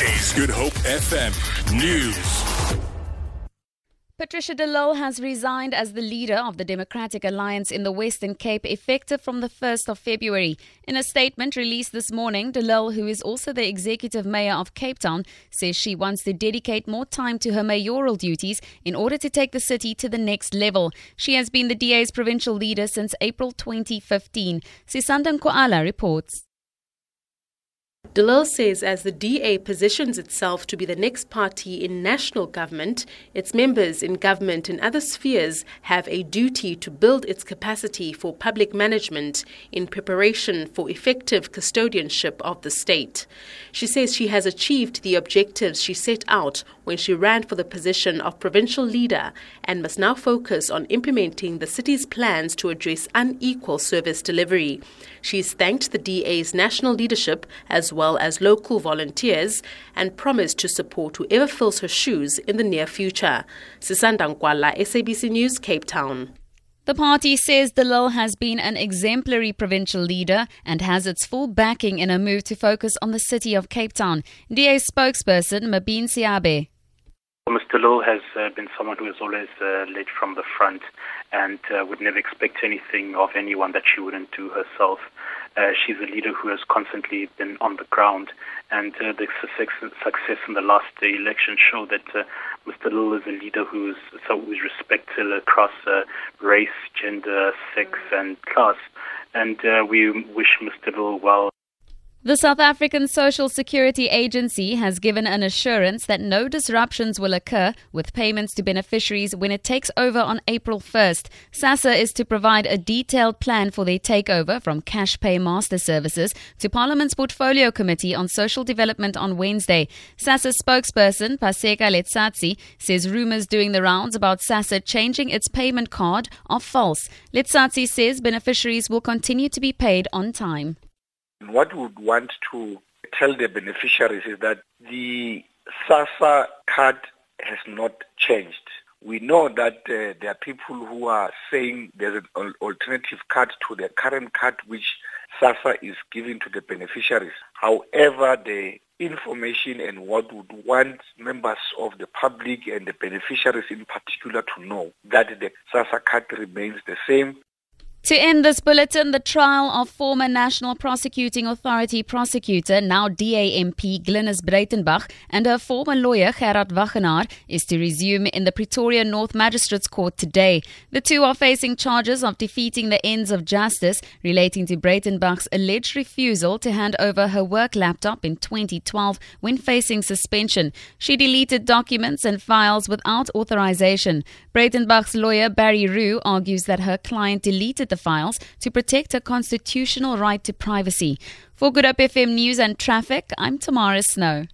Is Good Hope FM News. Patricia de Lille has resigned as the leader of the Democratic Alliance in the Western Cape effective from the 1st of February. In a statement released this morning, de Lille, who is also the executive mayor of Cape Town, says she wants to dedicate more time to her mayoral duties in order to take the city to the next level. She has been the DA's provincial leader since April 2015. Sisanda Nkoala reports. De says as the DA positions itself to be the next party in national government, its members in government and other spheres have a duty to build its capacity for public management in preparation for effective custodianship of the state. She says she has achieved the objectives she set out when she ran for the position of provincial leader and must now focus on implementing the city's plans to address unequal service delivery. She's thanked the DA's national leadership as well as local volunteers and promised to support whoever fills her shoes in the near future. Sisanda Nkoala, SABC News, Cape Town. The party says de Lille has been an exemplary provincial leader and has its full backing in a move to focus on the city of Cape Town. DA spokesperson Mabine Seabe. Mr. Lille has uh, been someone who has always uh, led from the front and uh, would never expect anything of anyone that she wouldn't do herself. Uh, she's a leader who has constantly been on the ground, and uh, the success, success in the last election show that uh, Mr. Lille is a leader who is so who is respected across uh, race, gender, sex, and class. And uh, we wish Mr. Lille well the South African Social Security Agency has given an assurance that no disruptions will occur with payments to beneficiaries when it takes over on April 1st. SASSA is to provide a detailed plan for their takeover from Cash Paymaster Services to Parliament's Portfolio Committee on Social Development on Wednesday. SASSA spokesperson Paseka Letsatsi says rumors doing the rounds about SASSA changing its payment card are false. Letsatsi says beneficiaries will continue to be paid on time. What we would want to tell the beneficiaries is that the SASSA card has not changed. We know that uh, there are people who are saying there's an alternative card to the current card which SASSA is giving to the beneficiaries. However, the information and what would want members of the public and the beneficiaries in particular to know that the SASSA card remains the same to end this bulletin, the trial of former National Prosecuting Authority prosecutor, now DA MP Glynis Breitenbach, and her former lawyer Gerard Wagenaar is to resume in the Pretoria North Magistrates Court today. The two are facing charges of defeating the ends of justice relating to Breitenbach's alleged refusal to hand over her work laptop in 2012 when facing suspension. She deleted documents and files without authorization. Breitenbach's lawyer Barry Roux argues that her client deleted the files to protect her constitutional right to privacy. For Good Hope FM News and Traffic, I'm Tamara Snow.